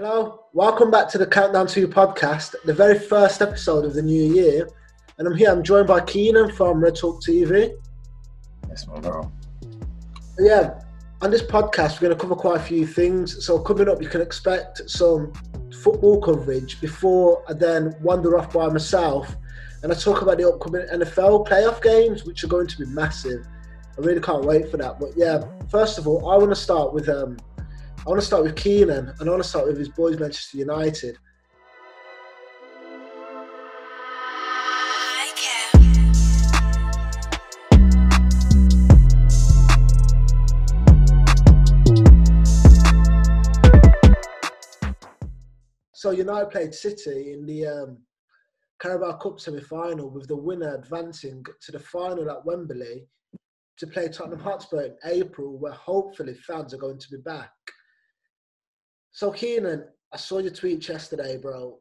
Hello, welcome back to the Countdown to You podcast, the very first episode of the new year. And I'm here, I'm joined by Keenan from Red Talk TV. Yes, my bro. Yeah, on this podcast, we're going to cover quite a few things. So, coming up, you can expect some football coverage before I then wander off by myself and I talk about the upcoming NFL playoff games, which are going to be massive. I really can't wait for that. But yeah, first of all, I want to start with um, I want to start with Keenan, and I want to start with his boys, Manchester United. So United played City in the um, Carabao Cup semi-final with the winner advancing to the final at Wembley to play Tottenham Hotspur in April, where hopefully fans are going to be back. So Keenan, I saw your tweet yesterday, bro.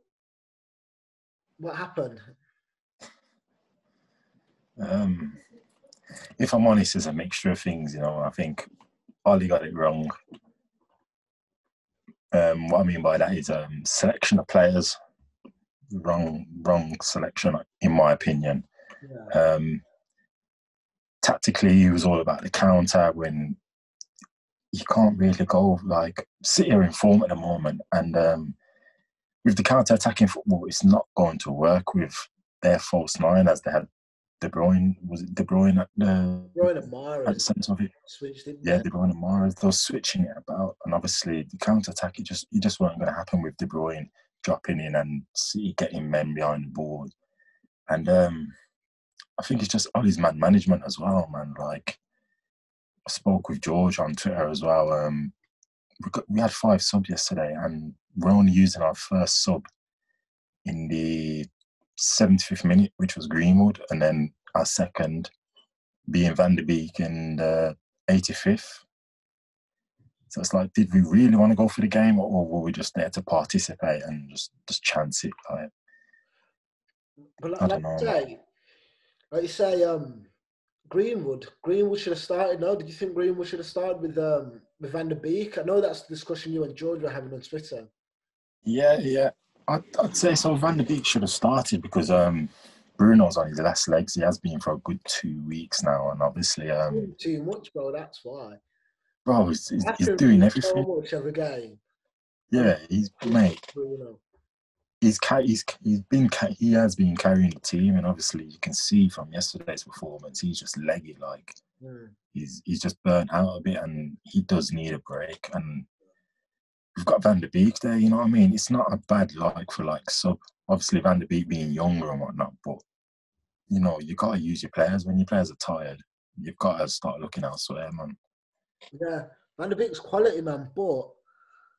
What happened? Um, if I'm honest, it's a mixture of things. You know, I think Ole got it wrong. Um, what I mean by that is um, selection of players. Wrong, wrong selection, in my opinion. Yeah. Um, tactically, he was all about the counter when you can't really go like sit here in form at the moment. And um, with the counter attacking football, it's not going to work with their false nine as they had De Bruyne. Was it De Bruyne at the, Bruyne and at the centre of it? Switched, yeah, De Bruyne and Mahrez. They were switching it about, and obviously the counter attack, it just it just wasn't going to happen with De Bruyne dropping in and see getting men behind the board. And um, I think it's just all his man management as well, man. Like I spoke with George on Twitter as well. Um, we, got, we had five subs yesterday, and we're only using our first sub in the 75th minute, which was Greenwood, and then our second being Van der Beek in the 85th. So it's like, did we really want to go for the game, or were we just there to participate and just just chance it? Like, but like, I don't know. Say, like you say, um, Greenwood. Greenwood should have started. No, did you think Greenwood should have started with um with Van der Beek? I know that's the discussion you and George were having on Twitter. Yeah, yeah. I'd, I'd say so. Van der Beek should have started because um Bruno's on his last legs. He has been for a good two weeks now, and obviously um too much, bro. That's why. Bro, he's, he's, he's doing everything. So much every game. Yeah, he's mate. Bruno he's he's he's been he has been carrying the team, and obviously you can see from yesterday's performance, he's just leggy. Like mm. he's he's just burnt out a bit, and he does need a break. And we've got Van der Beek there. You know what I mean? It's not a bad like for like sub. Obviously, Van der Beek being younger and whatnot, but you know you got to use your players when your players are tired. You've got to start looking elsewhere, man. Yeah, Van der Beek's quality, man, but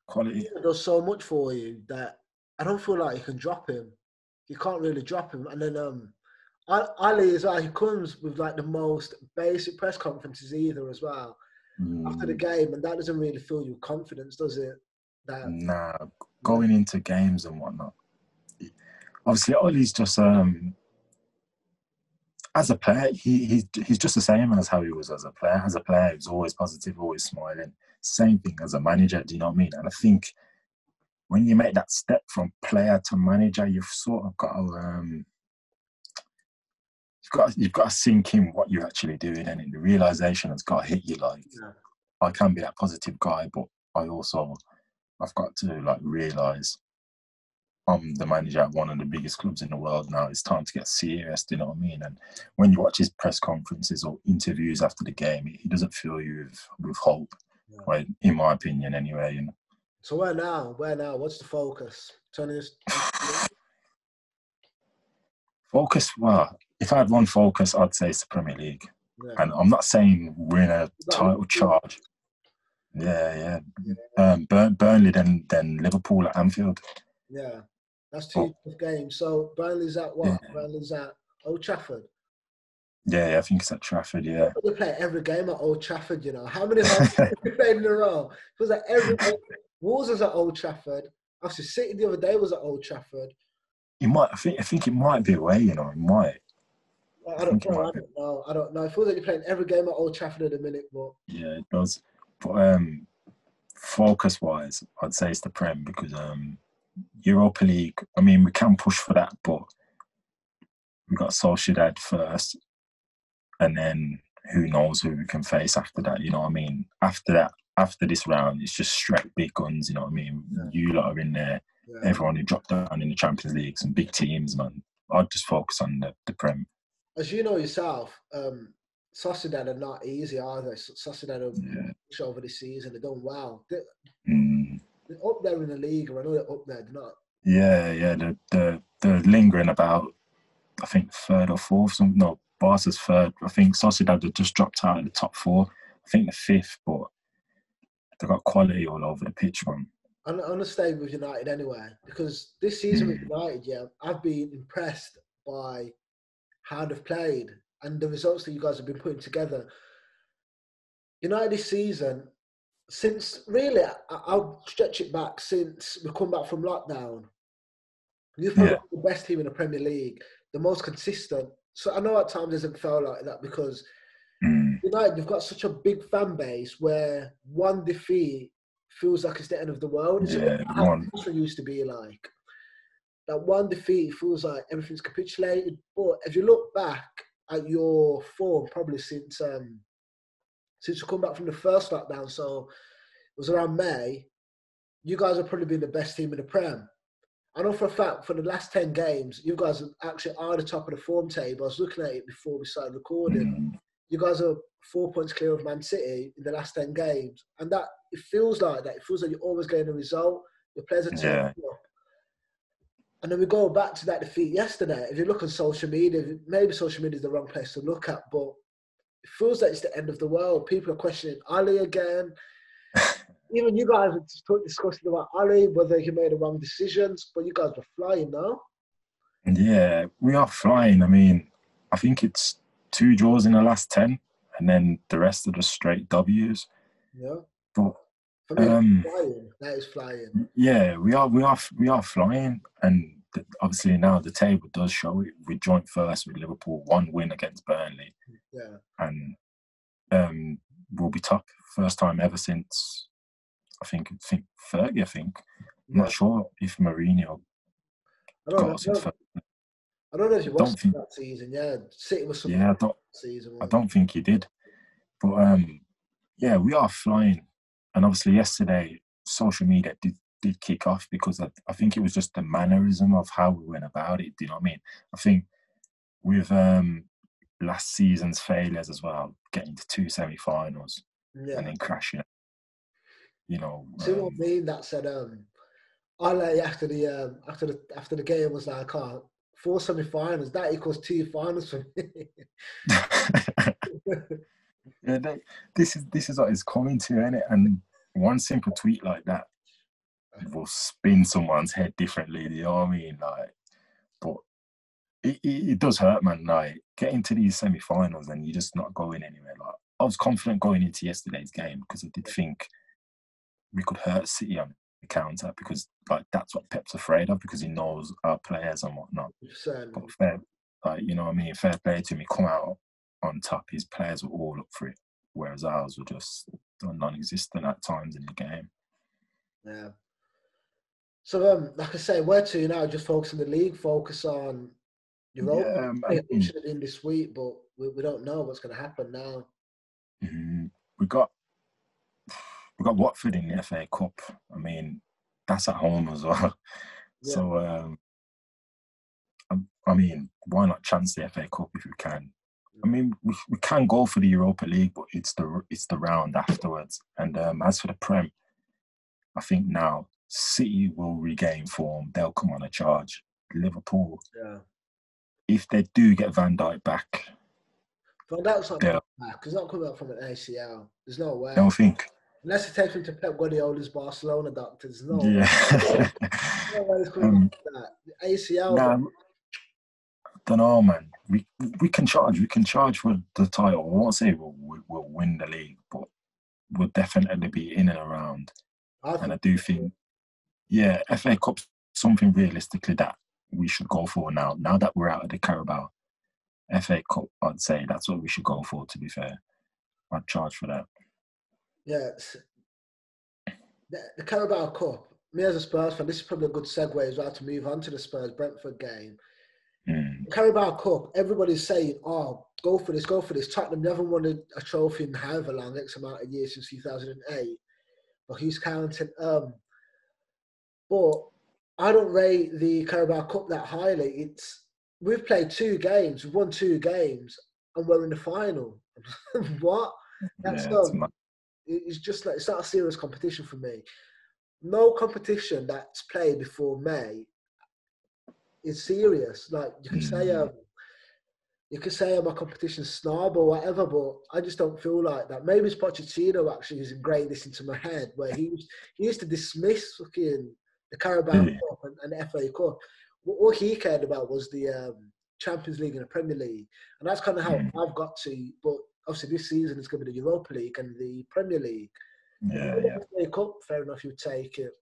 quality does so much for you that I don't feel like you can drop him. You can't really drop him. And then um, Ole as well. He comes with like the most basic press conferences either as well mm. after the mm. game, and that doesn't really fill you with confidence, does it? That nah, going into games and whatnot. Obviously, Ole's just um as a player, he, he's he's just the same as how he was as a player. As a player, he was always positive, always smiling. Same thing as a manager. Do you know what I mean? And I think when you make that step from player to manager, you've sort of got to um, you've got you've got to sink in what you're actually doing, and the realization has got to hit you. Like yeah. I can be that positive guy, but I also I've got to like realize I'm the manager at one of the biggest clubs in the world now. It's time to get serious. Do you know what I mean? And when you watch his press conferences or interviews after the game, he doesn't fill you with, with hope. Yeah. Right, in my opinion, anyway. You know. So where now? Where now? What's the focus? Turning this. focus. Well, if I had one focus, I'd say it's the Premier League. Yeah. And I'm not saying we're in a title charge. Yeah, yeah. Um, Burn, Burnley, then then Liverpool at Anfield. Yeah, that's two oh. games. So Burnley's at what? Yeah. Burnley's at Old Trafford. Yeah, yeah, I think it's at Trafford. Yeah, they play every game at Old Trafford. You know how many played in a row? It was like every Wolves was at Old Trafford. Actually, City the other day was at Old Trafford. You might. I think. I think it might be away. You know, it might. I, I don't know. I don't know. I don't know. It feels like you're playing every game at Old Trafford at the minute, but yeah, it does. But um, focus wise, I'd say it's the Prem because um, Europa League. I mean, we can push for that, but we got Sociedad first, and then who knows who we can face after that. You know what I mean? After that, after this round, it's just straight big guns. You know what I mean? Yeah. You lot are in there. Yeah. Everyone who dropped down in the Champions League, some big teams, man. I'd just focus on the, the Prem. As you know yourself, um, Sociedad are not easy, are they? Sociedad have yeah. over the season. They're done well. They're, mm. they're, up there in the league. Or I know they're up there. They're not. Yeah, yeah. They're, they're, they're lingering about, I think, third or fourth. something, no, Barca's third. I think Sociedad have just dropped out of the top four. I think the fifth, but they've got quality all over the pitch, man. I'm, I'm going to stay with United anyway because this season with hmm. United, yeah, I've been impressed by how they've played and the results that you guys have been putting together. United this season, since really, I'll stretch it back since we come back from lockdown. You've yeah. the best team in the Premier League, the most consistent. So I know at times it doesn't feel like that because mm. United, you've got such a big fan base where one defeat feels like it's the end of the world. It's yeah, one. used to be like. That one defeat feels like everything's capitulated. But if you look back at your form probably since um, since you come back from the first lockdown. So it was around May. You guys have probably been the best team in the Prem. I know for a fact for the last ten games, you guys actually are the top of the form table. I was looking at it before we started recording. Mm. You guys are four points clear of Man City in the last ten games, and that it feels like that. It feels like you're always getting a result. Your players are turning yeah. up. And then we go back to that defeat yesterday. If you look on social media, maybe social media is the wrong place to look at, but it feels like it's the end of the world. People are questioning Ole again. Even you guys are discussing about Ole, whether he made the wrong decisions, but you guys were flying now. Yeah, we are flying. I mean, I think it's two draws in the last 10, and then the rest are just straight W's. Yeah. But for me, um, flying. That is flying. Yeah, we are, we are, we are flying, and obviously now the table does show it. We joint first with Liverpool, one win against Burnley, yeah, and um, we'll be top first time ever since I think think thirty. I think I'm yeah. not sure if Mourinho got us I I don't know if he was think, that season. Yeah, City was yeah. I don't. Season, I don't think he did, but um, yeah, we are flying and obviously yesterday social media did, did kick off because I, I think it was just the mannerism of how we went about it. Do you know what I mean? I think with um, last season's failures as well, getting to two semi-finals yeah. and then crashing. You know. See um, what I mean? That said, um, Ale after the um, after the after the game was like, four semi-finals. That equals two finals for me. yeah, they, this is this is what it's coming to, and and one simple tweet like that will spin someone's head differently. You know what I mean? Like, but it, it, it does hurt, man. Like getting to these semi-finals and you're just not going anywhere. Like I was confident going into yesterday's game because I did think we could hurt City on the counter because like that's what Pep's afraid of because he knows our players and whatnot. But fair, like you know what I mean? Fair play to me. Come out on top. His players were all up for it, whereas ours were just non-existent at times in the game. Yeah. So, um, like I say, where to now? Just focus on the league, focus on Europa. Yeah, um, I mean, in this week, but we, we don't know what's going to happen now. Mm-hmm. We got we got Watford in the FA Cup. I mean, that's at home as well. Yeah. So, um, I, I mean, why not chance the FA Cup if we can? I mean, we, we can go for the Europa League, but it's the it's the round afterwards. And um, as for the Prem, I think now City will regain form. They'll come on a charge. Liverpool, yeah. if they do get Van Dijk back, Van Dijk's not coming back. He's not coming back from an ACL. There's no way. Don't think. Unless he takes him to Pep Guardiola's Barcelona doctors. No. Yeah. no way he's coming um. The ACL. Nah, don't know, man. We we can charge. We can charge for the title. I won't say we'll, we'll win the league, but we'll definitely be in and around. I and I do think, yeah, FA Cup's something realistically that we should go for now. Now that we're out of the Carabao, FA Cup, I'd say that's what we should go for. To be fair, I'd charge for that. Yes. the, the Carabao Cup. Me as a Spurs fan, this is probably a good segue as well to move on to the Spurs Brentford game. Mm. The Carabao Cup, everybody's saying, "Oh, go for this, go for this." Tottenham never won a, trophy in however long, X amount of years since 2008. But who's counting? Um, but I don't rate the Carabao Cup that highly. It's we've played two games, we've won two games, and we're in the final. what? That's Yeah, um. It's just like it's not a serious competition for me. No competition that's played before May is serious. Like you can say, Mm. um, you can say I'm a competition snob or whatever, but I just don't feel like that. Maybe it's Pochettino actually who's ingrained this into my head, where he used, he used to dismiss fucking the Carabao Mm. Cup and, and the FA Cup. What, all he cared about was the um, Champions League and the Premier League, and that's kind of how Mm. I've got to. But obviously, this season it's going to be the Europa League and the Premier League. Yeah, yeah, Cup, fair enough, you take it.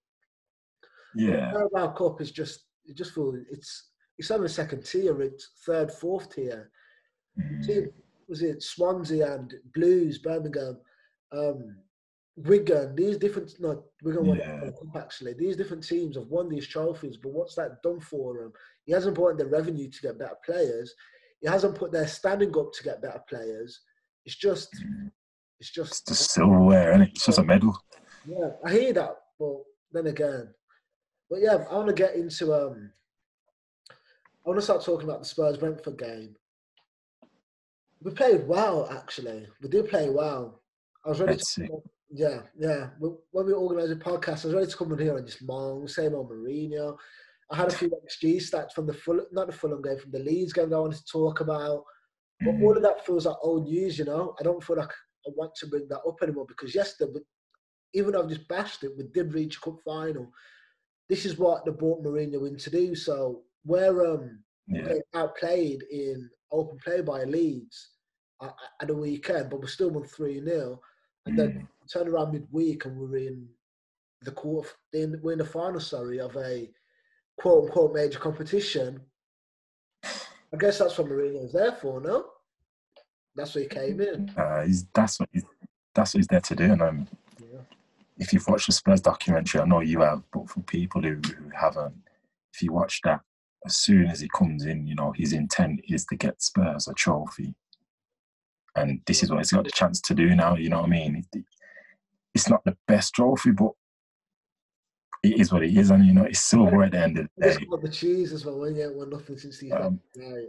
yeah. The Carabao Cup is just it just feels it's it's the second tier, it's third, fourth tier. Mm. See, was it Swansea and Blues, Birmingham, um, Wigan? These different no Wigan won Yeah. Cup actually. These different teams have won these trophies, but what's that done for them? He hasn't brought in the revenue to get better players. He hasn't put their standing up to get better players. It's just it's It's just silverware, and it? it's just a medal. Yeah, I hear that, but then again, but yeah, I want to get into um, I want to start talking about the Spurs Brentford game. We played well, actually. We did play well. I was ready Let's to, see. yeah, yeah. When we organised a podcast, I was ready to come in here and just mong, same old Mourinho. I had a few XG stats from the full, not the Fulham game, from the Leeds game that I wanted to talk about. But Mm. all of that feels like old news, you know. I don't feel like I want to bring that up anymore because yesterday, even though I've just bashed it, we did reach a cup final. This is what they brought Mourinho in to do. So we're um, Yeah, outplayed in open play by Leeds at, at the weekend, but we still won 3 0. And then Mm. turn around midweek and we're in the quarter, in, we're in the final, sorry, of a quote unquote major competition. I guess that's what Mourinho's there for, no? That's what he came in. uh, he's, that's what he's, that's what he's there to do. And um, Yeah. if you've watched the Spurs documentary, I know you have, but for people who, who haven't, if you watch that, as soon as he comes in, you know, his intent is to get Spurs a trophy. And this is what he's got the chance to do now, you know what I mean? It's not the best trophy, but it is what it is. And, you know, it's silver at the end of the day. the cheese as well, ain't won nothing since the Um, right.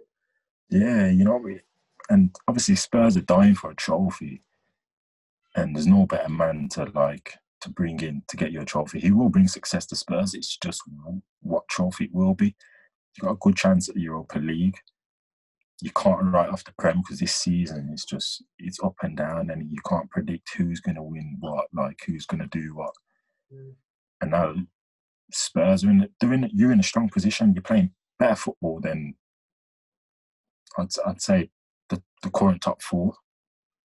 Yeah, you know, and obviously Spurs are dying for a trophy, and there's no better man to like to bring in to get you a trophy. He will bring success to Spurs. It's just what trophy it will be. You got a good chance at the Europa League. You can't write off the Prem because this season it's just it's up and down, and you can't predict who's going to win what, like who's going to do what. Mm. And now Spurs are in. They're in. You're in a strong position. You're playing better football than I'd, I'd say the, the current top four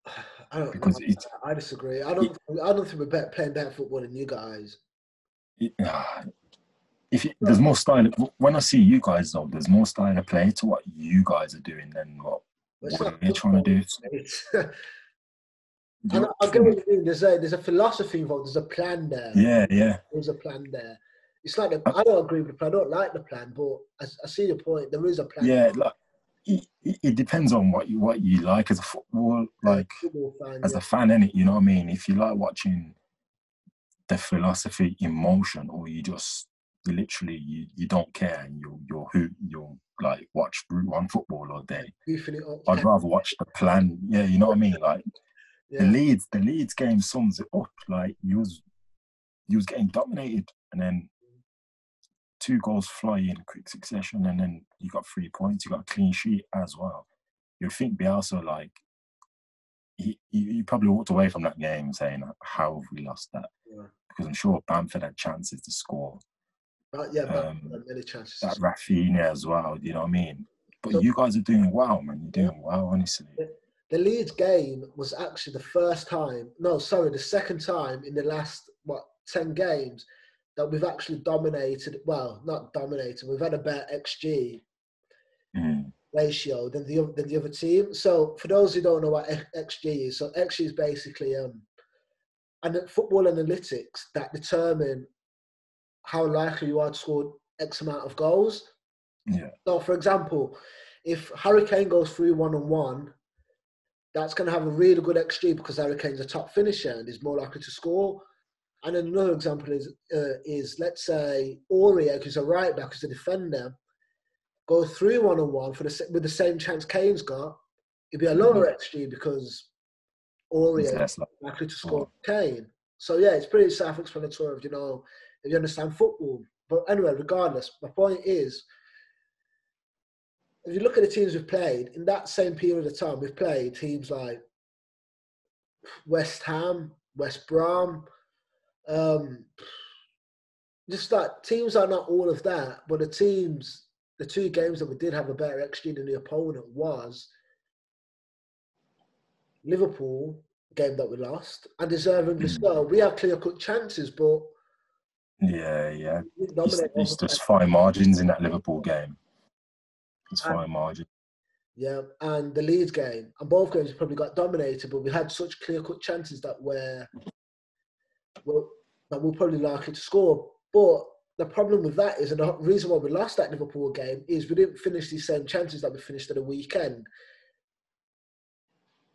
I don't because know. it's I disagree. I don't. I don't think we're better, playing better football than you guys. it, if it, there's more style when I see you guys though there's more style of play to what you guys are doing than what It's we're trying to do. And I, I get what you mean. There's a there's a philosophy involved. There's a plan there. yeah yeah There's a plan there. It's like the, I don't agree with the plan. I don't like the plan, but I, I see the point. There is a plan. yeah like it, it depends on what you what you like as a football like Football fan, as yeah. a fan in it you know what I mean if you like watching the philosophy in motion or you just literally you, you don't care and you you're who you'll like watch Route One football all day beefing it up. I'd rather watch the plan. Yeah, you know what I mean. Like the. Leeds, the Leeds game sums it up. Like you was, you was getting dominated, and then two goals fly in quick succession, and then you got three points. You got a clean sheet as well. You'd think Bielsa like he, he, he probably walked away from that game saying, "How have we lost that?" Yeah. Because I'm sure Bamford had chances to score. But yeah, but Um, many chances. That Raphinha as well. You know what I mean? But So- you guys are doing well, man. You're doing well, honestly. The Leeds game was actually the first time, no, sorry, the second time in the last, what, 10 games that we've actually dominated. Well, not dominated, we've had a better XG Mm. ratio than the, than the other team. So, for those who don't know what XG is, so XG is basically um, and football analytics that determine how likely you are to score X amount of goals. Yeah. So, for example, if Harry Kane goes through one on one, that's going to have a really good XG because Harry Kane's a top finisher and is more likely to score. And another example is uh, is let's say Aurier, who's a right back, who's a defender, go through one on one for the with the same chance Kane's got. It'd be a lower mm-hmm. XG because Aurier is likely to score oh. Kane. So yeah, it's pretty self-explanatory. If you know, if you understand football. But anyway, regardless, my point is, if you look at the teams we've played in that same period of time, we've played teams like West Ham, West Brom, um, just that teams are not all of that, but the teams, the two games that we did have a better XG than the opponent was Liverpool game that we lost, and deservingly mm. so. We had clear cut chances, but yeah, yeah, it's, it's just fine margins in that Liverpool game. It's fine margin. Yeah, and the Leeds game, and both games probably got dominated, but we had such clear cut chances that we're, well, that we're probably likely to score. But the problem with that is, and the reason why we lost that Liverpool game is we didn't finish these same chances that we finished at the weekend.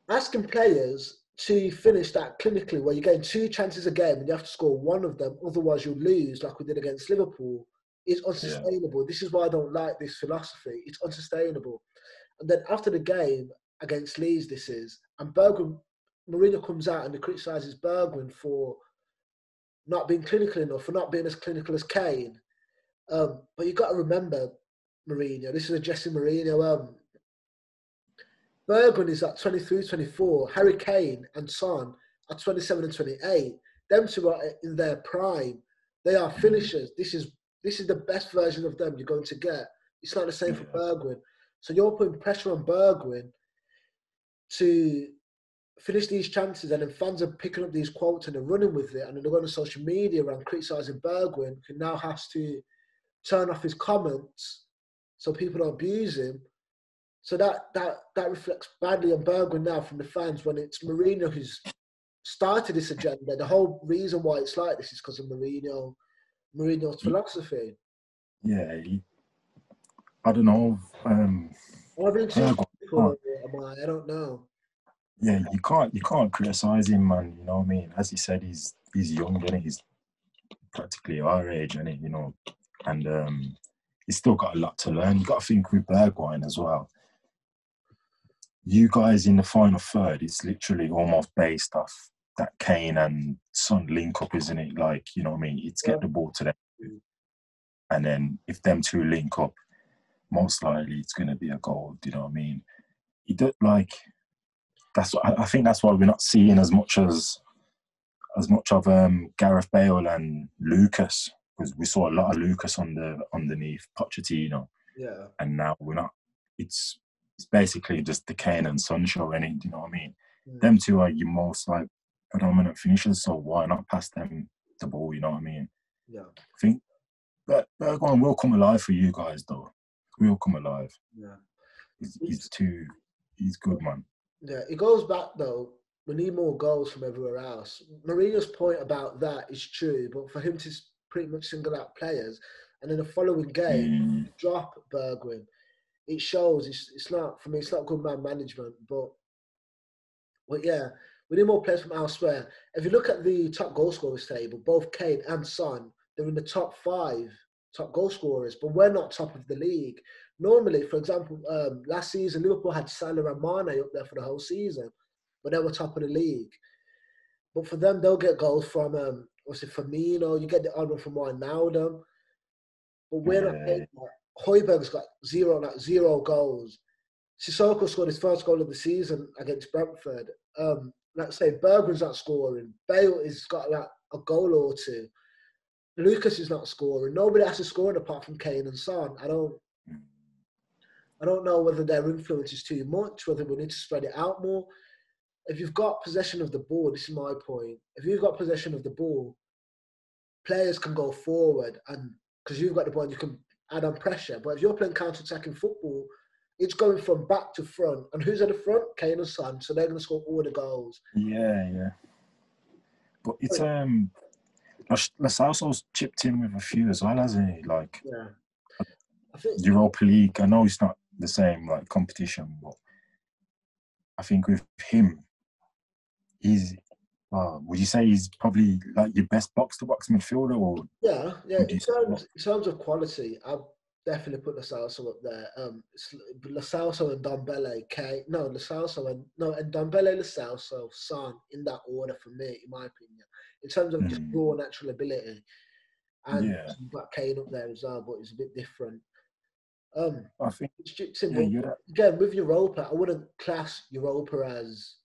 Asking players to finish that clinically, where you're getting two chances a game and you have to score one of them, otherwise you'll lose, like we did against Liverpool, is unsustainable. Yeah. This is why I don't like this philosophy. It's unsustainable. And then after the game against Leeds, this is, and Bergwijn, Mourinho comes out and he criticises Bergwijn for not being clinical enough, for not being as clinical as Kane. Um, but you've got to remember, Mourinho, this is a Jesse Mourinho. Um, Bergwijn is at 23, 24. Harry Kane and Son are 27 and 28. Them two are in their prime. They are finishers. This is this is the best version of them you're going to get. It's not the same for Bergwijn. So you're putting pressure on Bergwijn to finish these chances, and then fans are picking up these quotes and they're running with it, and then they're going to social media and criticising Bergwijn, who now has to turn off his comments so people don't abuse him. So that that that reflects badly on Bergwijn now from the fans when it's Mourinho who's started this agenda. The whole reason why it's like this is because of Mourinho, Mourinho's philosophy. Yeah, he, I don't know. Um, I've been too I, I don't know. Yeah, you can't you can't criticize him, man. You know what I mean? As he said, he's he's young, and he's practically our age, and you know, and um, he's still got a lot to learn. You got to think with Bergwijn as well you guys in the final third, it's literally almost based off that Kane and Son link up, isn't it? Like, you know what I mean? It's get the ball to them. And then if them two link up, most likely it's going to be a goal. Do you know what I mean? You do like that's what, I think that's why we're not seeing as much as as much of um, Gareth Bale and Lucas because we saw a lot of Lucas on the underneath Pochettino. Yeah. And now we're not. It's it's basically just the Kane and Son show, any you know what I mean? Mm. Them two are your most like predominant finishers, so why not pass them the ball? You know what I mean? Yeah. I think that Bergwijn will come alive for you guys, though. Will come alive. Yeah. He's, he's too. He's good, man. Yeah, it goes back though. We need more goals from everywhere else. Mourinho's point about that is true, but for him to pretty much single out players and in the following game mm. drop Bergwijn it shows it's it's not for me. It's not good man management, but but yeah, we need more players from elsewhere. If you look at the top goal scorers table, both Kane and Son, they're in the top five top goal scorers, but we're not top of the league. Normally, for example, um, last season Liverpool had Salah and Mane up there for the whole season, but they were top of the league. But for them, they'll get goals from um, what's it, Firmino. You get the one from Wijnaldum. But we're not getting that. Højbjerg's got zero, like zero goals. Sissoko scored his first goal of the season against Brentford. Um, let's say Bergwijn's not scoring. Bale has got like a goal or two. Lucas is not scoring. Nobody has to score apart from Kane and Son. I don't. I don't know whether their influence is too much, whether we need to spread it out more. If you've got possession of the ball, this is my point. If you've got possession of the ball, players can go forward, and because you've got the ball, you can add on pressure. But if you're playing counter-attacking football, it's going from back to front. And who's at the front? Kane and Son. So they're going to score all the goals. Yeah, yeah. But it's um, Lo Celso's chipped in with a few as well, hasn't he? Like Yeah. I think Europa League. I know it's not the same like competition, but I think with him, he's. Uh, would you say he's probably like your best box to box midfielder, or Yeah, yeah. In terms, in terms of quality, I'll definitely put Lo Celso up there. Um, Lo Celso and Dombele, K. No, Lo Celso and no, and Dombele, Lo Celso, Son in that order for me, in my opinion. In terms of just Mm. raw natural ability, and Yeah. you've got Kane up there as well, but it's a bit different. Um, I think yeah, simple. you're Again, with Europa, I wouldn't class Europa as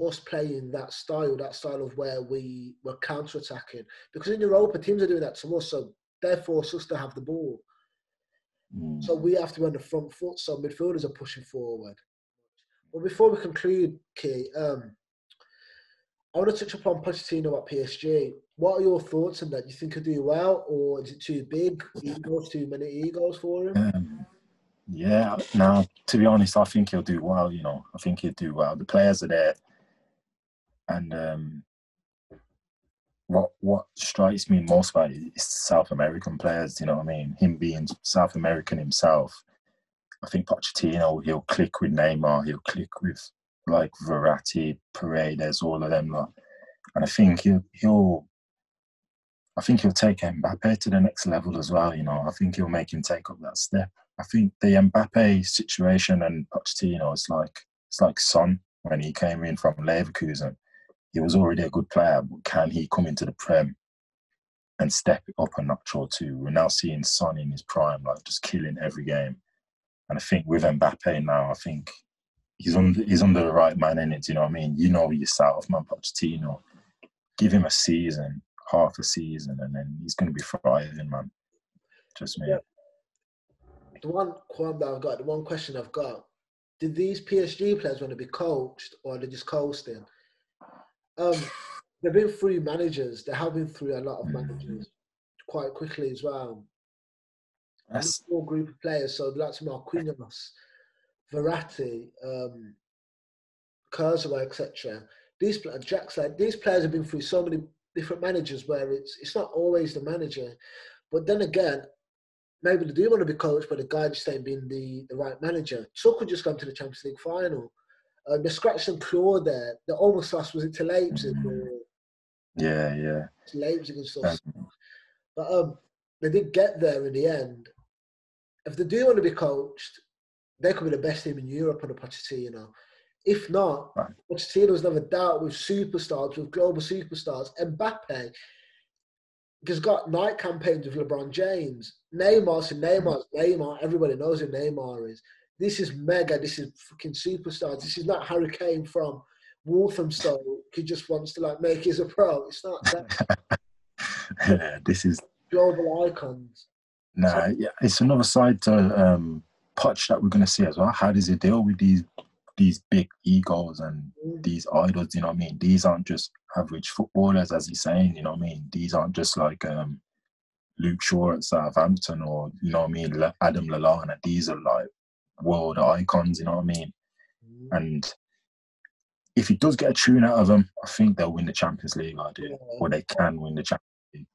us playing that style, that style of where we were counter attacking. Because in Europa, teams are doing that to us, so they force us to have the ball. Mm, So we have to be on the front foot, so midfielders are pushing forward. But before we conclude, Key, um, I want to touch upon Pochettino at PSG. What are your thoughts on that? Do you think he'll do well, or is it too big? Egos, too many egos for him? Um, yeah, now to be honest, I think he'll do well. You know, I think he'll do well. The players are there, and um, what what strikes me most about it is South American players. You know what I mean? Him being South American himself, I think Pochettino he'll click with Neymar. He'll click with like Verratti, Paredes, all of them. Like, and I think he'll he'll. I think he'll take Mbappe to the next level as well. You know, I think he'll make him take up that step. I think the Mbappe situation and Pochettino is like it's like Son when he came in from Leverkusen. He was already a good player, but can he come into the Prem and step it up a notch or two? We're now seeing Son in his prime, like just killing every game. And I think with Mbappe now, I think he's under he's under the right man in it. You know what I mean? You know yourself, man. Pochettino, give him a season, half a season, and then he's going to be thriving, man. Just me. Yeah. The one qualm that I've got, the one question I've got, did these PSG players want to be coached or are they just coasting? Um, they've been through managers. They have been through a lot of Mm. managers quite quickly as well. That's, this small group of players, so that's Marquinhos, Verratti, um, Kurzawa, etc. These Jack's like these players have been through so many different managers where it's it's not always the manager, but then again, maybe they do want to be coached, but the guy just ain't been the, the right manager. Tuchel just gone to the Champions League final. Um, they scratched and clawed there. They almost lost. Was it to Leipzig Mm. or yeah, yeah. to Leipzig and stuff? Um, But um, they did get there in the end. If they do want to be coached, they could be the best team in Europe under Pochettino. If not, Right. Pochettino's never doubt with superstars, with global superstars. Mbappe has got Nike campaigns with LeBron James. Neymar's in Neymar's Neymar. Everybody knows who Neymar is. This is mega. This is fucking superstars. This is not Harry Kane from Walthamstow. He just wants to like make his a pro. It's not that this is global icons. nah. Yeah, it's another side to um, Poch that we're going to see as well. How does he deal with these these big egos and Mm. these idols? You know what I mean? These aren't just average footballers, as he's saying. You know what I mean? These aren't just like um, Luke Shaw at Southampton or you know what I mean, Adam Lallana. These are like world icons. You know what I mean? Mm. And if he does get a tune out of them, I think they'll win the Champions League. I do, or they can win the Champions. League.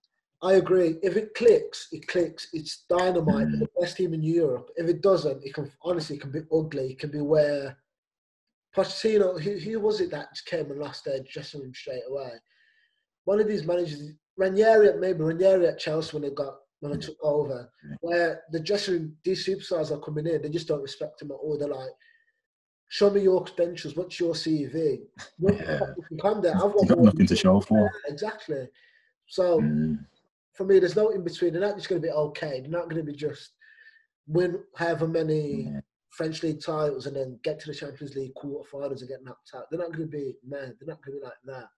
I agree. If it clicks, it clicks. It's dynamite. Mm. The best team in Europe. If it doesn't, it can honestly it can be ugly. It can be where Pochettino. Who, who was it that came and lost their dressing room straight away? One of these managers, Ranieri, at- maybe Ranieri at Chelsea when they got when I took over, Yeah. where the dressing these superstars are coming in, they just don't respect him at all. They're like, "Show me your credentials. What's your CV? What, Yeah. you come there, I've got nothing to show you." for. Exactly. So Mm. for me, there's no in between. They're not just going to be okay. They're not going to be just win however many Yeah. French league titles and then get to the Champions League quarterfinals and get knocked out. They're not going to be man. They're not going to be like that.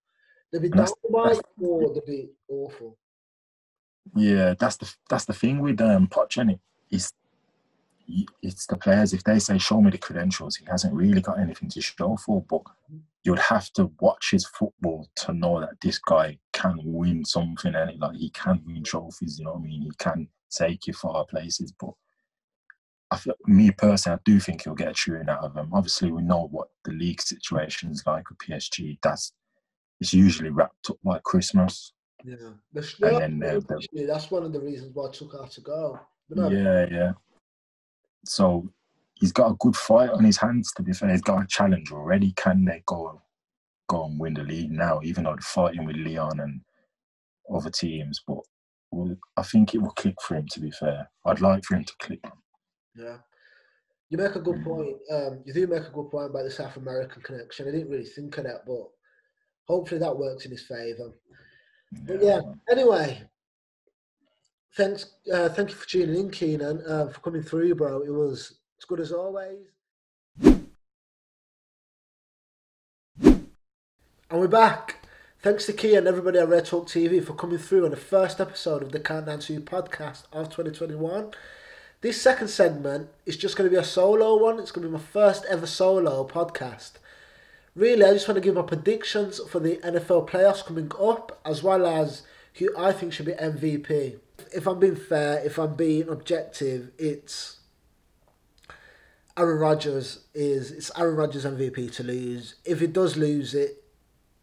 They'll be that's- or they'll be awful. Yeah, that's the that's the thing with um Poch, and it? It's it's the players. If they say show me the credentials, he hasn't really got anything to show for. But you'd have to watch his football to know that this guy can win something, and like he can win trophies. You know what I mean? He can take you far places. But I feel, me personally, I do think he'll get a tune out of him. Obviously, we know what the league situation is like with PSG. That's it's usually wrapped up by Christmas. Yeah, the, And then they're- actually, that's one of the reasons why I took her to go. Yeah, yeah. So he's got a good fight on his hands. To be fair, he's got a challenge already. Can they go go and win the league now? Even though they're fighting with Lyon and other teams, but well, I think it will click for him. To be fair, I'd like for him to click. Yeah. You make a good Mhm. point. Um, you do make a good point about the South American connection. I didn't really think of that, but hopefully that works in his favour. Yeah, anyway, thanks. Uh, thank you for tuning in, Keenan, uh, for coming through, bro. It was as good as always. And we're back. Thanks to Kia and everybody at Red Talk TV for coming through on the first episode of the Countdown to You podcast of 2021. This second segment is just going to be a solo one. It's going to be my first ever solo podcast. Really, I just want to give my predictions for the NFL playoffs coming up, as well as who I think should be MVP. If I'm being fair, if I'm being objective, it's Aaron Rodgers is it's Aaron Rodgers MVP to lose. If he does lose it,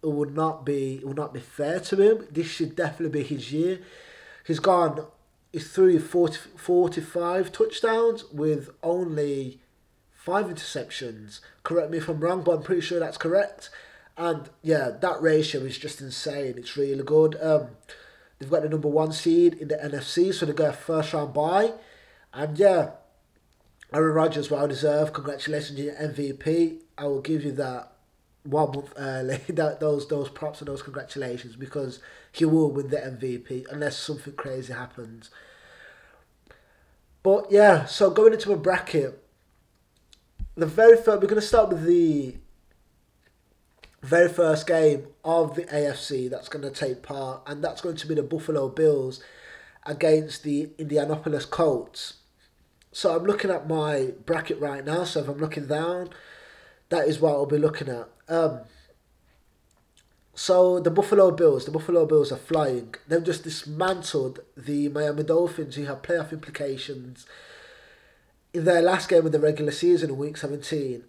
it would not be it would not be fair to him. This should definitely be his year. He's gone. He's through 40, 45 touchdowns with only five interceptions. Correct me if I'm wrong, but I'm pretty sure that's correct. And yeah, that ratio is just insane. It's really good. Um, they've got the number one seed in the NFC, so they got a first round bye. And yeah, Aaron Rodgers, well deserved. Congratulations, you MVP. I will give you that one month early. That those those props and those congratulations because he will win the MVP unless something crazy happens. But yeah, so going into a bracket, the very first we're going to start with the very first game of the AFC that's going to take part, and that's going to be the Buffalo Bills against the Indianapolis Colts. So I'm looking at my bracket right now. So if I'm looking down, that is what I'll be looking at. Um, so the Buffalo Bills, the Buffalo Bills are flying. They've just dismantled the Miami Dolphins, who have playoff implications. In their last game of the regular season in Week 17,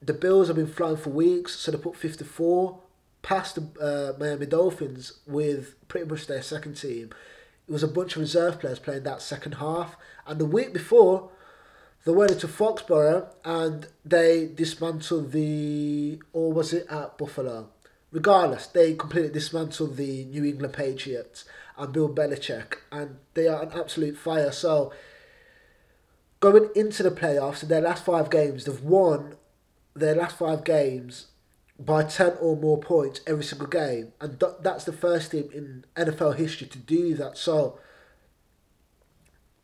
the Bills have been flying for weeks, so they put 54 past the uh, Miami Dolphins with pretty much their second team. It was a bunch of reserve players playing that second half, and the week before, they went into Foxborough and they dismantled the, or was it at Buffalo? Regardless, they completely dismantled the New England Patriots and Bill Belichick, and they are an absolute fire. So, going into the playoffs, in their last five games, they've won their last five games by 10 or more points every single game. And th- that's the first team in NFL history to do that. So,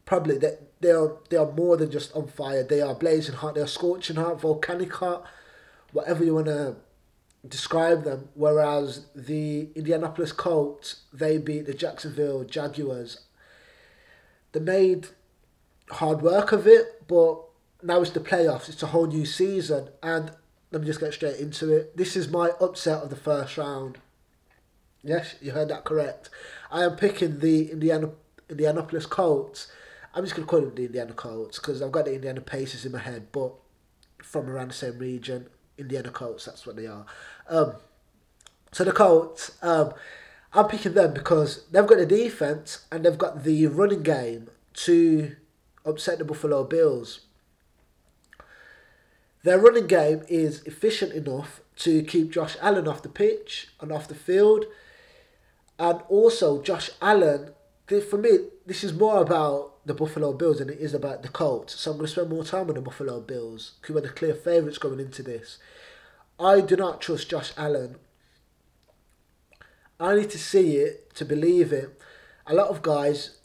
probably they, they, are, they are more than just on fire. They are blazing hot, they are scorching hot, volcanic hot, whatever you want to describe them. Whereas the Indianapolis Colts, they beat the Jacksonville Jaguars. They made hard work of it, but now it's the playoffs. It's a whole new season, and let me just get straight into it. This is my upset of the first round. Yes, you heard that correct. I am picking the Indiana Indianapolis Colts. I'm just gonna call them the Indiana Colts because I've got the Indiana Pacers in my head, but from around the same region, Indiana Colts. That's what they are. Um, so the Colts, um, I'm picking them because they've got the defense and they've got the running game to upset the Buffalo Bills. Their running game is efficient enough to keep Josh Allen off the pitch and off the field. And also, Josh Allen, for me, this is more about the Buffalo Bills than it is about the Colts. So I'm going to spend more time on the Buffalo Bills, who are the clear favourites going into this. I do not trust Josh Allen. I need to see it to believe it. A lot of guys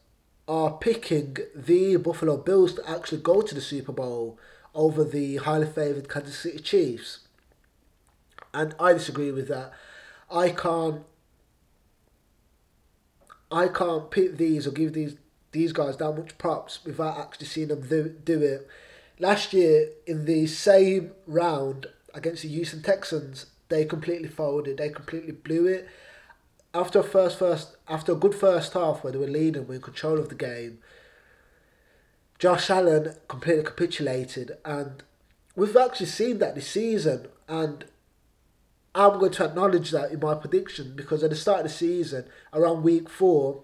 are picking the Buffalo Bills to actually go to the Super Bowl over the highly favoured Kansas City Chiefs. And I disagree with that. I can't I can't pick these or give these these guys that much props without actually seeing them do, do it. Last year in the same round against the Houston Texans, they completely folded. They completely blew it. After a first first after a good first half where they were leading, were in control of the game. Josh Allen completely capitulated, and we've actually seen that this season. And I'm going to acknowledge that in my prediction because at the start of the season, around week four,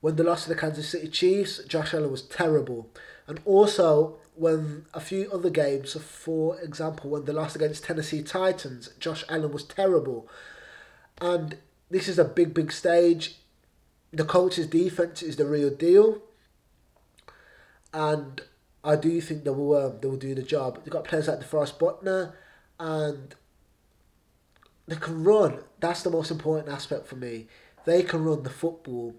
when they lost to the Kansas City Chiefs, Josh Allen was terrible. And also, when a few other games, for example, when they lost against Tennessee Titans, Josh Allen was terrible. And this is a big, big stage. The Colts' defense is the real deal. And I do think they will um, they will do the job. They've got players like DeForest Buckner and they can run. That's the most important aspect for me. They can run the football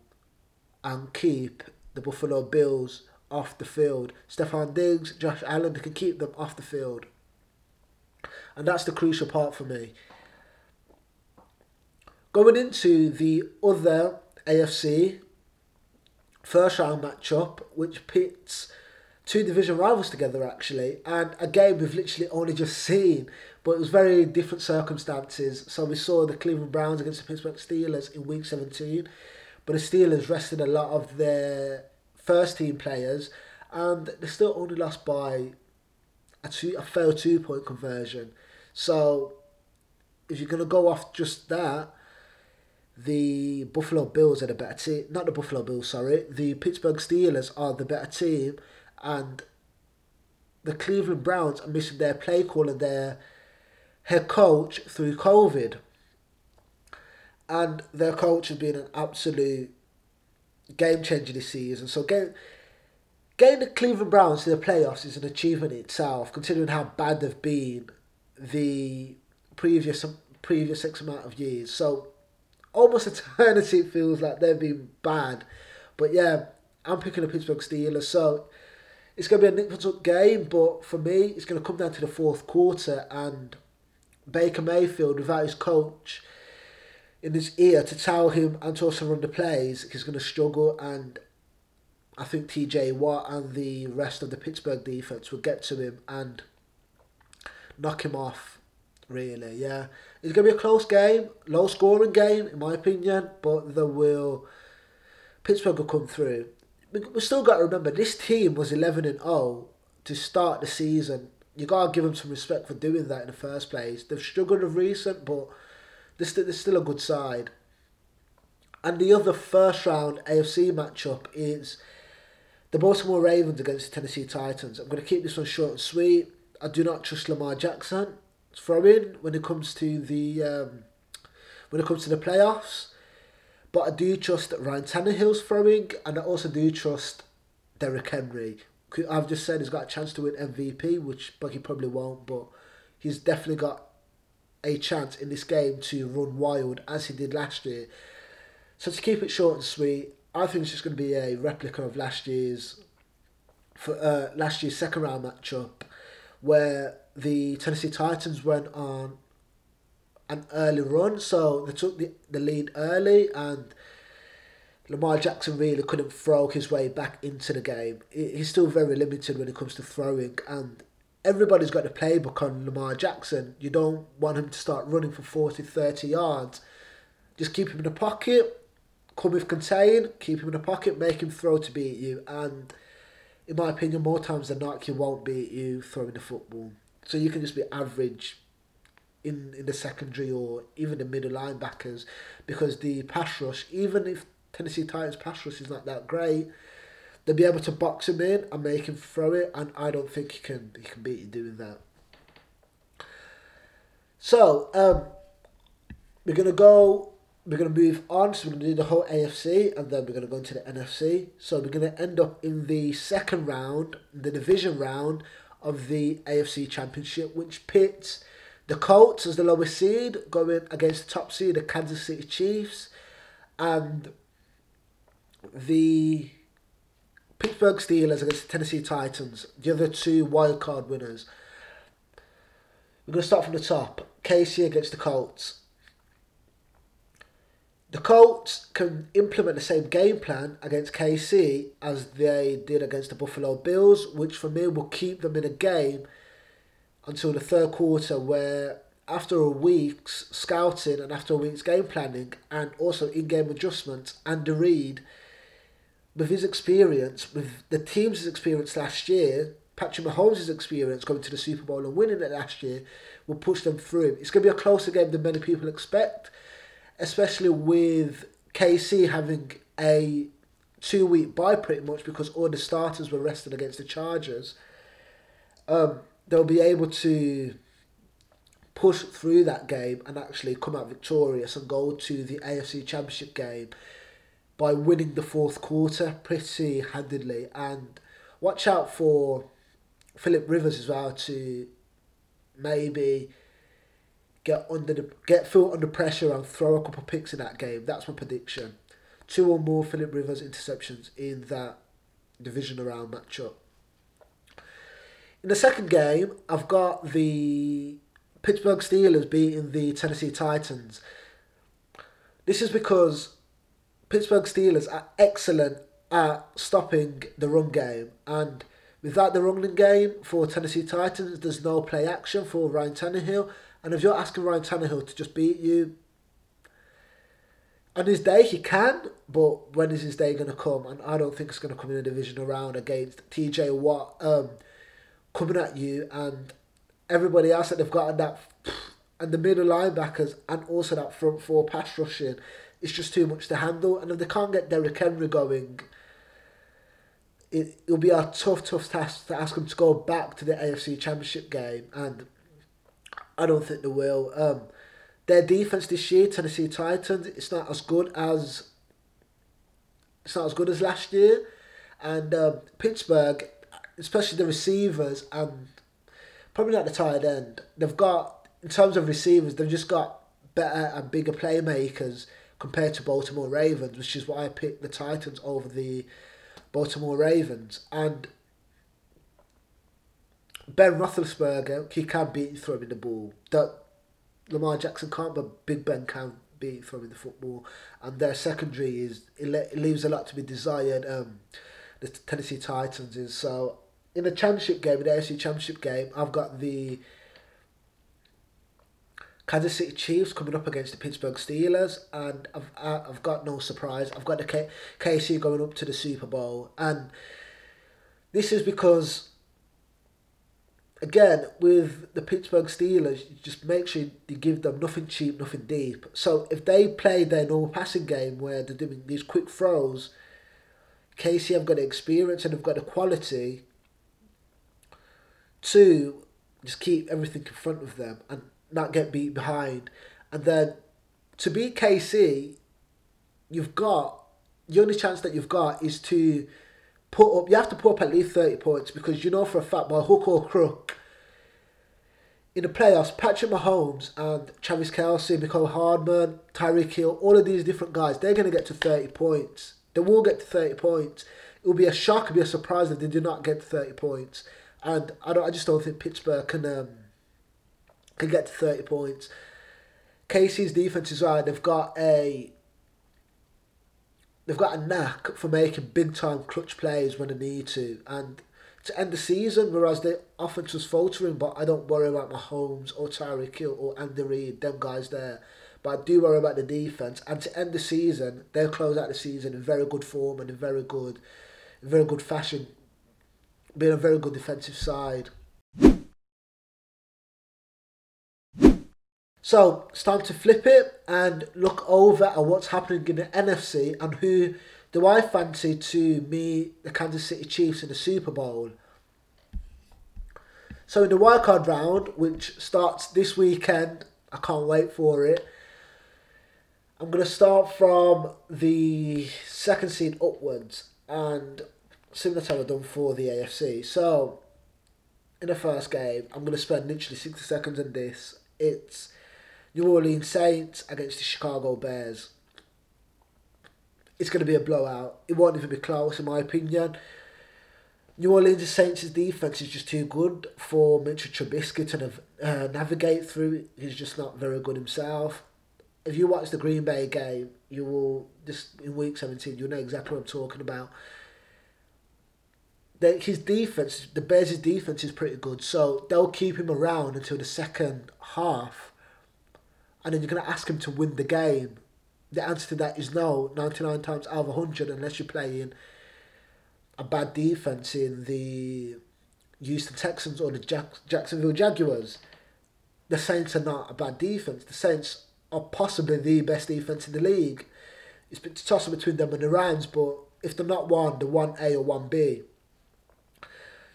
and keep the Buffalo Bills off the field. Stefon Diggs, Josh Allen, they can keep them off the field. And that's the crucial part for me. Going into the other AFC first round matchup, which pits two division rivals together actually, and a game we've literally only just seen, but it was very different circumstances. So we saw the Cleveland Browns against the Pittsburgh Steelers in week 17, but the Steelers rested a lot of their first team players, and they still only lost by a, two, a failed two point conversion. So if you're going to go off just that, the Buffalo Bills are the better team. Not the Buffalo Bills, sorry. The Pittsburgh Steelers are the better team, and the Cleveland Browns are missing their play call and their head coach through COVID. And their coach has been an absolute game changer this season. So getting, getting the Cleveland Browns to the playoffs is an achievement in itself, considering how bad they've been the previous previous X amount of years. So almost eternity it feels like they've been bad. But yeah, I'm picking the Pittsburgh Steelers. So it's going to be a nip game, but for me, it's going to come down to the fourth quarter and Baker Mayfield, without his coach in his ear to tell him and to also run the plays, he's going to struggle. And I think TJ Watt and the rest of the Pittsburgh defense will get to him and knock him off. Really, yeah, it's going to be a close game, low scoring game in my opinion, but there will Pittsburgh will come through. We, we still got to remember this team was eleven and zero oh to start the season. You gotta give them some respect for doing that in the first place. They've struggled of recent, but they're still a good side. And the other first round AFC matchup is the Baltimore Ravens against the Tennessee Titans. I'm going to keep this one short and sweet. I do not trust Lamar Jackson throwing when it comes to the um, when it comes to the playoffs. But I do trust Ryan Tannehill's throwing, and I also do trust Derrick Henry. I've just said he's got a chance to win MVP, which but he probably won't. But he's definitely got a chance in this game to run wild as he did last year. So to keep it short and sweet, I think it's just going to be a replica of last year's for uh, last year's second round matchup, where the Tennessee Titans went on an early run, so they took the, the lead early, and Lamar Jackson really couldn't throw his way back into the game. He's still very limited when it comes to throwing, and everybody's got a playbook on Lamar Jackson. You don't want him to start running for 40, 30 yards. Just keep him in the pocket, come with contain, keep him in the pocket, make him throw to beat you, and in my opinion, more times than not, he won't beat you throwing the football. So you can just be average in, in the secondary or even the middle linebackers because the pass rush, even if Tennessee Titans pass rush is not that great, they'll be able to box him in and make him throw it, and I don't think he can he can beat you doing that. So um, we're gonna go. We're gonna move on. So we're gonna do the whole AFC, and then we're gonna go into the NFC. So we're gonna end up in the second round, the division round of the AFC Championship, which pits the Colts as the lowest seed going against the top seed, the Kansas City Chiefs, and the Pittsburgh Steelers against the Tennessee Titans, the other two wild card winners. We're going to start from the top. KC against the Colts. The Colts can implement the same game plan against KC as they did against the Buffalo Bills, which for me will keep them in a game until the third quarter, where after a week's scouting and after a week's game planning and also in game adjustments, Andy Reid, with his experience, with the team's experience last year, Patrick Mahomes' experience going to the Super Bowl and winning it last year will push them through. It's going to be a closer game than many people expect, especially with KC having a two week bye pretty much because all the starters were rested against the Chargers. Um, they'll be able to push through that game and actually come out victorious and go to the AFC Championship game by winning the fourth quarter pretty handedly. And watch out for Philip Rivers as well to maybe get under the get Phil under pressure and throw a couple of picks in that game. That's my prediction. Two or more Philip Rivers interceptions in that division around matchup. In the second game, I've got the Pittsburgh Steelers beating the Tennessee Titans. This is because Pittsburgh Steelers are excellent at stopping the run game, and without the running game for Tennessee Titans, there's no play action for Ryan Tannehill. And if you're asking Ryan Tannehill to just beat you, on his day he can, but when is his day going to come? And I don't think it's going to come in a divisional round against TJ Watt um, coming at you and everybody else that they've got in that and the middle linebackers and also that front four pass rushing. It's just too much to handle. And if they can't get Derrick Henry going, it, it'll be a tough, tough task to ask them to go back to the AFC Championship game. And I don't think they will. Um, their defense this year, Tennessee Titans, it's not as good as it's not as good as last year, and um, Pittsburgh, especially the receivers and probably not the tight end, they've got in terms of receivers, they've just got better and bigger playmakers compared to Baltimore Ravens, which is why I picked the Titans over the Baltimore Ravens and. Ben Roethlisberger, he can beat throwing the ball. That Lamar Jackson can't, but Big Ben can be throwing the football, and their secondary is it leaves a lot to be desired. Um, the Tennessee Titans is so in the championship game, in the AFC Championship game, I've got the Kansas City Chiefs coming up against the Pittsburgh Steelers, and I've I've got no surprise. I've got the K- KC going up to the Super Bowl, and this is because again, with the Pittsburgh Steelers, just make sure you give them nothing cheap, nothing deep. So if they play their normal passing game where they're doing these quick throws, KC have got the experience and have got the quality to just keep everything in front of them and not get beat behind. And then to beat KC, you've got the only chance that you've got is to put up. You have to put up at least thirty points because you know for a fact by hook or crook. In the playoffs, Patrick Mahomes and Travis Kelce, Mecole Hardman, Tyreek Hill, all of these different guys, they're going to get to 30 points. They will get to 30 points. It will be a shock, it will be a surprise if they do not get to 30 points. And I don't, I just don't think Pittsburgh can um, can get to 30 points. KC's defense is right. They've got a they've got a knack for making big time clutch plays when they need to, and to end the season, whereas the offense was faltering. But I don't worry about Mahomes or Tyreek Hill or Andy Reid, them guys there. But I do worry about the defense. And to end the season, they'll close out the season in very good form and in very good, in very good fashion, being a very good defensive side. So it's time to flip it and look over at what's happening in the NFC and who do I fancy to meet the Kansas City Chiefs in the Super Bowl. So in the wildcard round, which starts this weekend, I can't wait for it. I'm going to start from the second seed upwards and similar to what I've done for the AFC. So in the first game, I'm going to spend literally 60 seconds on this. It's New Orleans Saints against the Chicago Bears. It's going to be a blowout. It won't even be close, in my opinion. New Orleans Saints' defense is just too good for Mitchell Trubisky to uh, navigate through. He's just not very good himself. If you watch the Green Bay game, you will just in week seventeen, you'll know exactly what I'm talking about. The, his defense, the Bears' defense is pretty good, so they'll keep him around until the second half and then you're going to ask him to win the game. The answer to that is no, 99 times out of 100, unless you're playing a bad defense in the Houston Texans or the Jack- Jacksonville Jaguars. The Saints are not a bad defense. The Saints are possibly the best defense in the league. It's been tossed between them and the Rams, but if they're not one, they're one A or one B.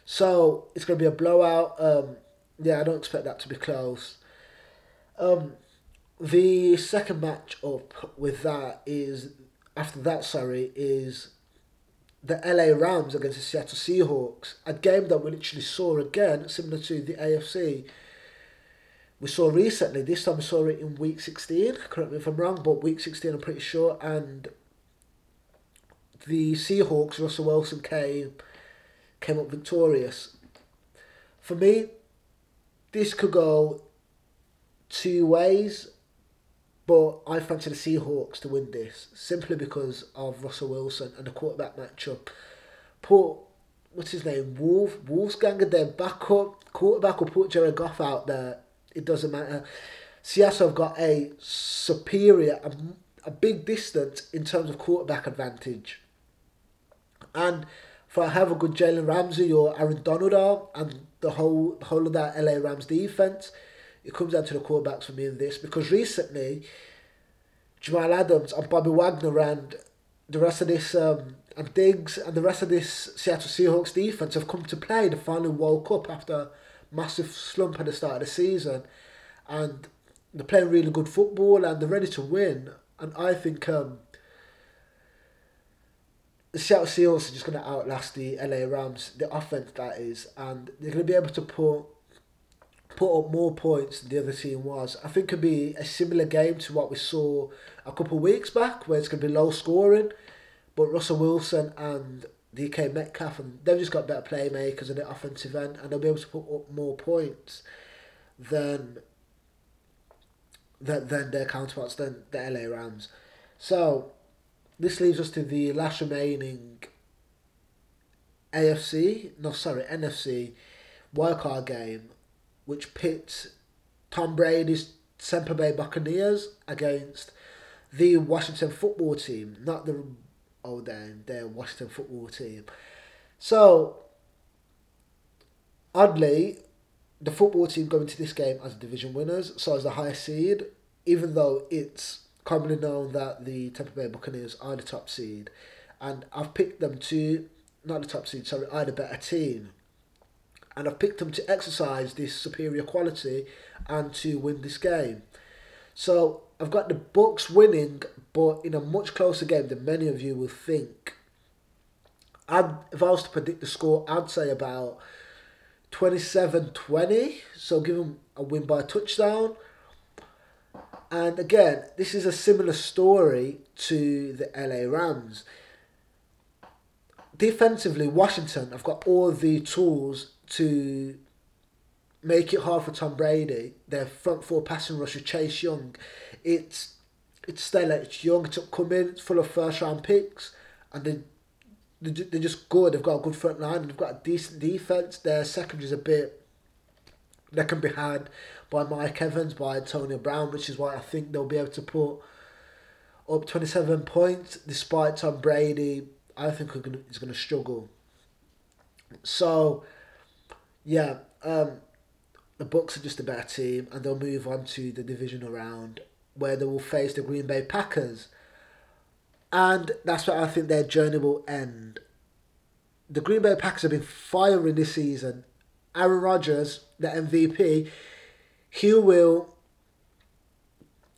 So it's going to be a blowout. Um, yeah, I don't expect that to be close. Um, the second match up with that is after that. Sorry, is the LA Rams against the Seattle Seahawks. A game that we literally saw again, similar to the AFC. We saw recently. This time we saw it in week sixteen. Correct me if I'm wrong, but week sixteen, I'm pretty sure. And the Seahawks, Russell Wilson came came up victorious. For me, this could go two ways, but I fancy the Seahawks to win this simply because of Russell Wilson and the quarterback matchup. Put what's his name, Wolf Wolfgang, their backup quarterback, or put Jared Goff out there. It doesn't matter. Seattle have got a superior, a, a big distance in terms of quarterback advantage, and for a good Jalen Ramsey or Aaron Donald are and the whole whole of that LA Rams defense, it comes down to the quarterbacks for me in this because recently Jamal Adams and Bobby Wagner and the rest of this um, and Diggs and the rest of this Seattle Seahawks defense have come to play the final World Cup after massive slump at the start of the season, and they're playing really good football and they're ready to win. And I think um, the Seattle Seahawks are just going to outlast the LA Rams, the offense that is, and they're going to be able to put put up more points than the other team was. I think it'll be a similar game to what we saw a couple of weeks back, where it's going to be low scoring, but Russell Wilson and DK Metcalf and they've just got better playmakers in the offensive end, and they'll be able to put up more points than than, than their counterparts, than the LA Rams. So this leaves us to the last remaining AFC, no sorry, NFC wildcard game, which pits Tom Brady's Tampa Bay Buccaneers against the Washington football team, not the oh damn, their Washington football team. So oddly, the football team going to this game as division winners, so as the highest seed, even though it's commonly known that the Tampa Bay Buccaneers are the top seed, and I've picked them to not the top seed, sorry, are the better team, and I've picked them to exercise this superior quality and to win this game. So I've got the Bucks winning, but in a much closer game than many of you will think. I'd, if I was to predict the score, I'd say about 27-20. So give them a win by a touchdown. And again, this is a similar story to the LA Rams. Defensively, Washington I've got all the tools to make it hard for Tom Brady. Their front four passing rusher, Chase Young, it's it's stellar. It's young, it's upcoming, it's full of first round picks, and they they're just good. They've got a good front line. They've got a decent defense. Their secondary is a bit that can be had by Mike Evans, by Antonio Brown, which is why I think they'll be able to put up 27 points despite Tom Brady. I think he's going to struggle. So, yeah, um, the Bucks are just a better team, and they'll move on to the divisional round where they will face the Green Bay Packers. And that's where I think their journey will end. The Green Bay Packers have been firing this season. Aaron Rodgers, the MVP, he will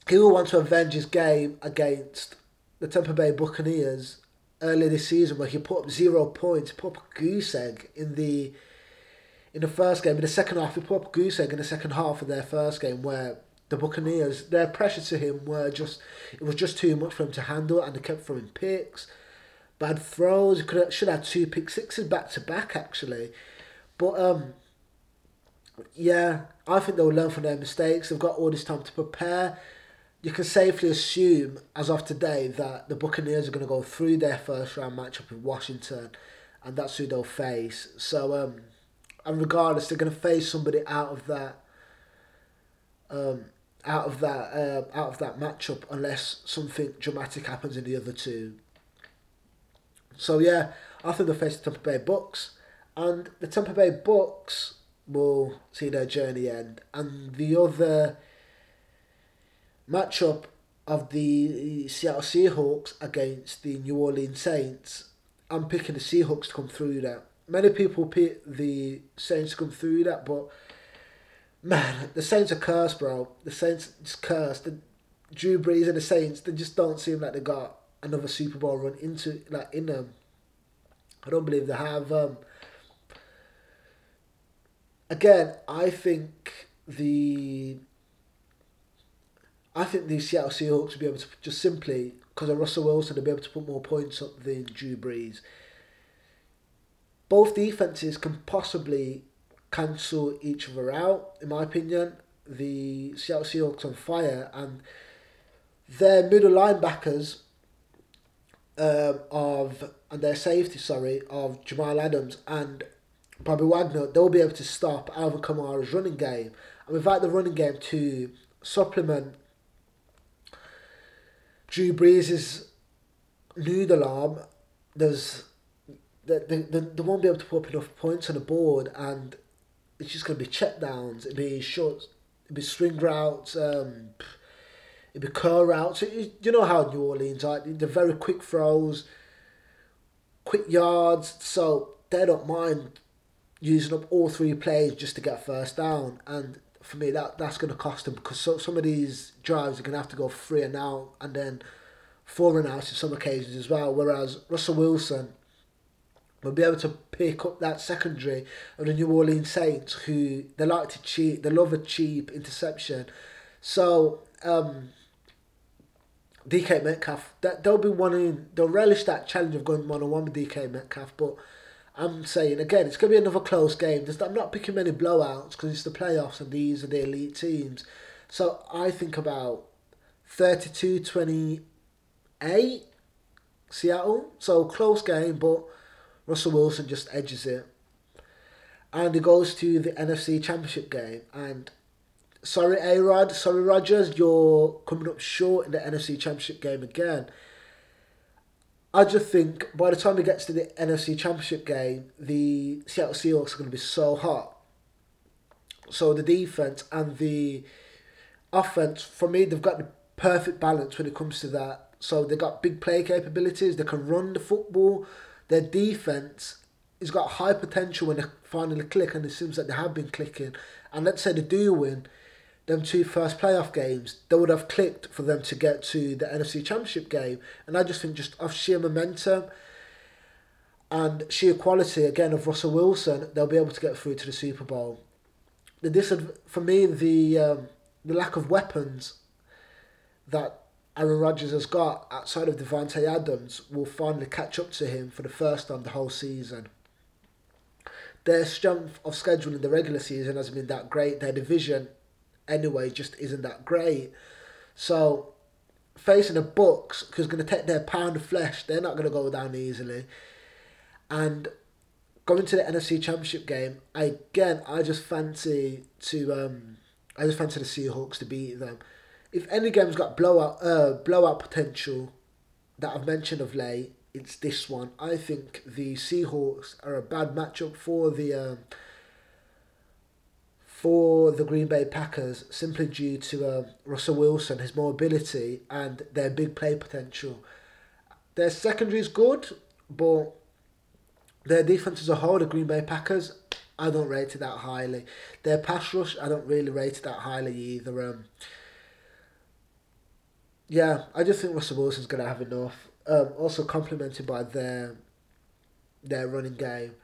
he will want to avenge his game against the Tampa Bay Buccaneers earlier this season where he put up zero points, put up a goose egg in the in the first game. In the second half, he put up goose egg in the second half of their first game where the Buccaneers, their pressure to him were just it was just too much for him to handle and they kept throwing picks, bad throws. He could have, should have two pick sixes back to back actually. But um yeah, I think they'll learn from their mistakes. They've got all this time to prepare. You can safely assume, as of today, that the Buccaneers are going to go through their first round matchup with Washington, and that's who they'll face. So, um, and regardless, they're going to face somebody out of that, um, out of that, uh, out of that matchup, unless something dramatic happens in the other two. So yeah, I think they'll face the Tampa Bay Bucks, And the Tampa Bay Bucks will see their journey end. And the other matchup of the Seattle Seahawks against the New Orleans Saints, I'm picking the Seahawks to come through that. Many people pick the Saints come through that, but man, the Saints are cursed, bro. The Saints is cursed. The Drew Brees and the Saints, they just don't seem like they got another Super Bowl run into like in them. I don't believe they have. Um, again, I think the I think the Seattle Seahawks will be able to just simply because of Russell Wilson, they'll be able to put more points up than Drew Brees. Both defenses can possibly cancel each other out, in my opinion. The Seattle Seahawks on fire and their middle linebackers um, of and their safety, sorry, of Jamal Adams and Bobby Wagner, they'll be able to stop Alvin Kamara's running game. And without the running game to supplement Drew Brees' noodle arm, there's they, they, they won't be able to put up enough points on the board and it's just going to be check downs, it'll be short, it'll be string routes, um, it'll be curl routes. You, you know how New Orleans are, they're very quick throws, quick yards, so they don't mind using up all three plays just to get first down. And for me, that that's going to cost them because so, some of these drives are going to have to go three and out and then four and out in some occasions as well. Whereas Russell Wilson will be able to pick up that secondary of the New Orleans Saints, who they like to cheat, they love a cheap interception. So um, DK Metcalf, that they'll be wanting, they'll relish that challenge of going one on one with DK Metcalf, but I'm saying again, it's going to be another close game. I'm not picking many blowouts because it's the playoffs and these are the elite teams. So I think about 32 28 Seattle. So close game, but Russell Wilson just edges it. And he goes to the NFC Championship game. And sorry, A Rod, sorry, Rodgers, you're coming up short in the NFC Championship game again. I just think by the time he gets to the NFC Championship game, the Seattle Seahawks are going to be so hot. So the defense and the offense, for me, they've got the perfect balance when it comes to that. So they've got big play capabilities. They can run the football. Their defense has got high potential when they finally click, and it seems that they have been clicking. And let's say they do win, them two first playoff games, they would have clicked for them to get to the NFC Championship game. And I just think just off sheer momentum and sheer quality again of Russell Wilson, they'll be able to get through to the Super Bowl. The disadv- for me the um, the lack of weapons that Aaron Rodgers has got outside of Davante Adams will finally catch up to him for the first time the whole season. Their strength of schedule in the regular season hasn't been that great. Their division anyway just isn't that great. So facing the Bucks, who's going to take their pound of flesh, they're not going to go down easily. And going to the NFC Championship game, again, I just fancy to um, I just fancy the Seahawks to beat them. If any game's got blowout uh, blowout potential that I've mentioned of late, it's this one. I think the Seahawks are a bad matchup for the um, for the Green Bay Packers simply due to uh, Russell Wilson, his mobility, and their big play potential. Their secondary is good, but their defense as a whole, the Green Bay Packers, I don't rate it that highly. Their pass rush, I don't really rate it that highly either. Um, yeah, I just think Russell Wilson's going to have enough. Um, also complemented by their their running game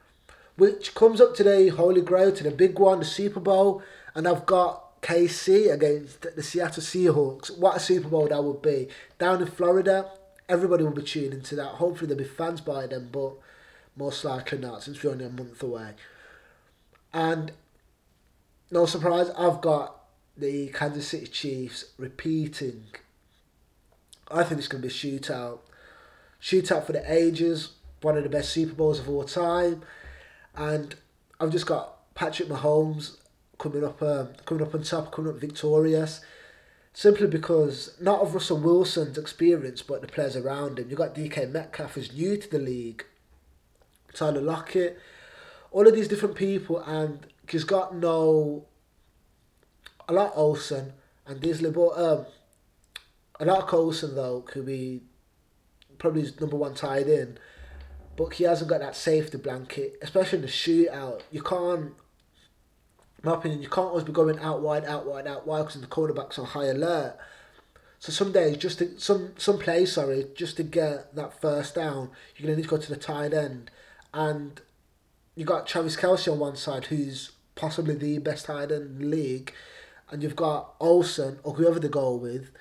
which comes up today, Holy Grail, to the big one, the Super Bowl, and I've got KC against the Seattle Seahawks. What a Super Bowl that would be. Down in Florida, everybody will be tuning into that. Hopefully there'll be fans by then, but most likely not, since we're only a month away. And no surprise, I've got the Kansas City Chiefs repeating. I think it's going to be a shootout. Shootout for the ages. One of the best Super Bowls of all time and I've just got Patrick Mahomes coming up, um, coming up on top, coming up victorious. Simply because not of Russell Wilson's experience, but the players around him. You've got DK Metcalf, who's new to the league. Tyler Lockett, all of these different people, and he's got no. A lot Olsen and these little um, a lot of Coulson though could be probably his number one tied in, but he hasn't got that safety blanket, especially in the shootout. You can't, my opinion, you can't always be going out wide, out wide, out wide because the cornerbacks on high alert. So some days, just to, some some plays, sorry, just to get that first down, you're gonna need to go to the tight end, and you got Travis Kelce on one side, who's possibly the best tight end in the league, and you've got Olsen or whoever they go with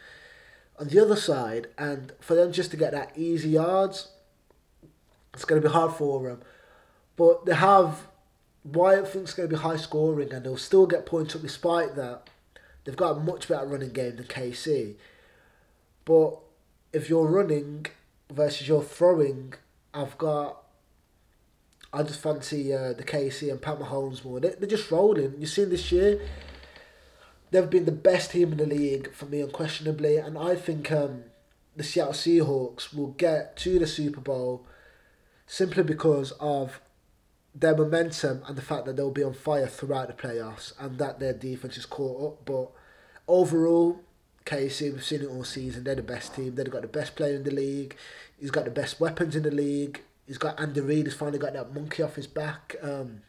on the other side, and for them just to get that easy yards, it's going to be hard for them. But they have Wyatt thinks it's going to be high scoring, and they'll still get points up despite that. They've got a much better running game than KC. But if you're running versus you're throwing, I've got. I just fancy uh, the KC and Pat Mahomes more. They, they're just rolling. You've seen this year, they've been the best team in the league for me, unquestionably. And I think um, the Seattle Seahawks will get to the Super Bowl simply because of their momentum and the fact that they'll be on fire throughout the playoffs and that their defense is caught up. But overall, KC, we've seen it all season. They're the best team. They've got the best player in the league. He's got the best weapons in the league. He's got Andy Reid. He's finally got that monkey off his back. Um,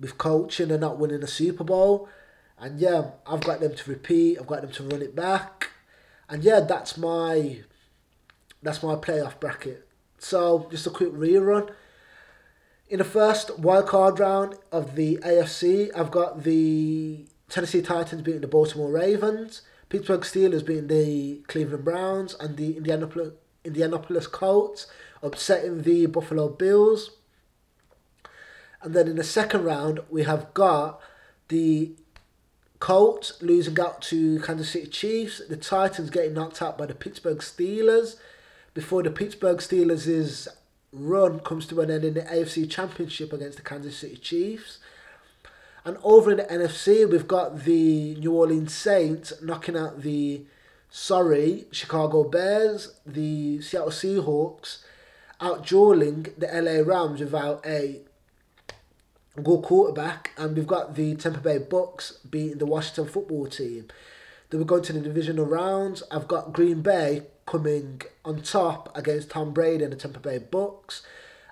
with coaching and not winning a Super Bowl, and yeah, I've got them to repeat. I've got them to run it back, and yeah, that's my that's my playoff bracket. So just a quick rerun. In the first wildcard round of the AFC, I've got the Tennessee Titans beating the Baltimore Ravens, Pittsburgh Steelers beating the Cleveland Browns, and the Indianapolis, Indianapolis Colts upsetting the Buffalo Bills. And then in the second round, we have got the Colts losing out to Kansas City Chiefs, the Titans getting knocked out by the Pittsburgh Steelers before the Pittsburgh Steelers' run comes to an end in the AFC Championship against the Kansas City Chiefs. And over in the NFC, we've got the New Orleans Saints knocking out the sorry Chicago Bears, the Seattle Seahawks, outdueling the LA Rams without a good quarterback, and we've got the Tampa Bay Bucks beating the Washington football team. Then we're going to the divisional rounds. I've got Green Bay coming on top against Tom Brady and the Tampa Bay Bucks.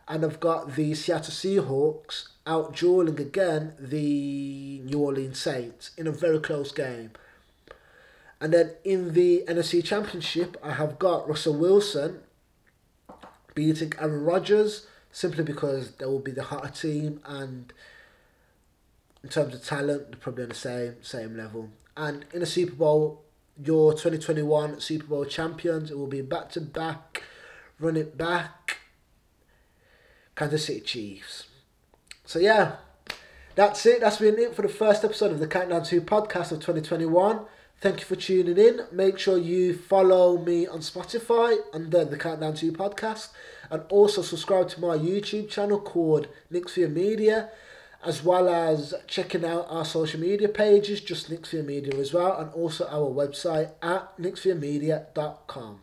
And I've got the Seattle Seahawks out dueling again the New Orleans Saints in a very close game. And then in the NFC Championship, I have got Russell Wilson beating Aaron Rodgers simply because they will be the hotter team and in terms of talent, they're probably on the same same level. And in a Super Bowl, your 2021 Super Bowl champions, it will be back to back, run it back, Kansas City Chiefs. So yeah, that's it. That's been it for the first episode of the Countdown To podcast of 2021. Thank you for tuning in. Make sure you follow me on Spotify under the Countdown To podcast and also subscribe to my YouTube channel called Nicsphere Media as well as checking out our social media pages, just Nicsphere Media as well, and also our website at nicspheremedia.com.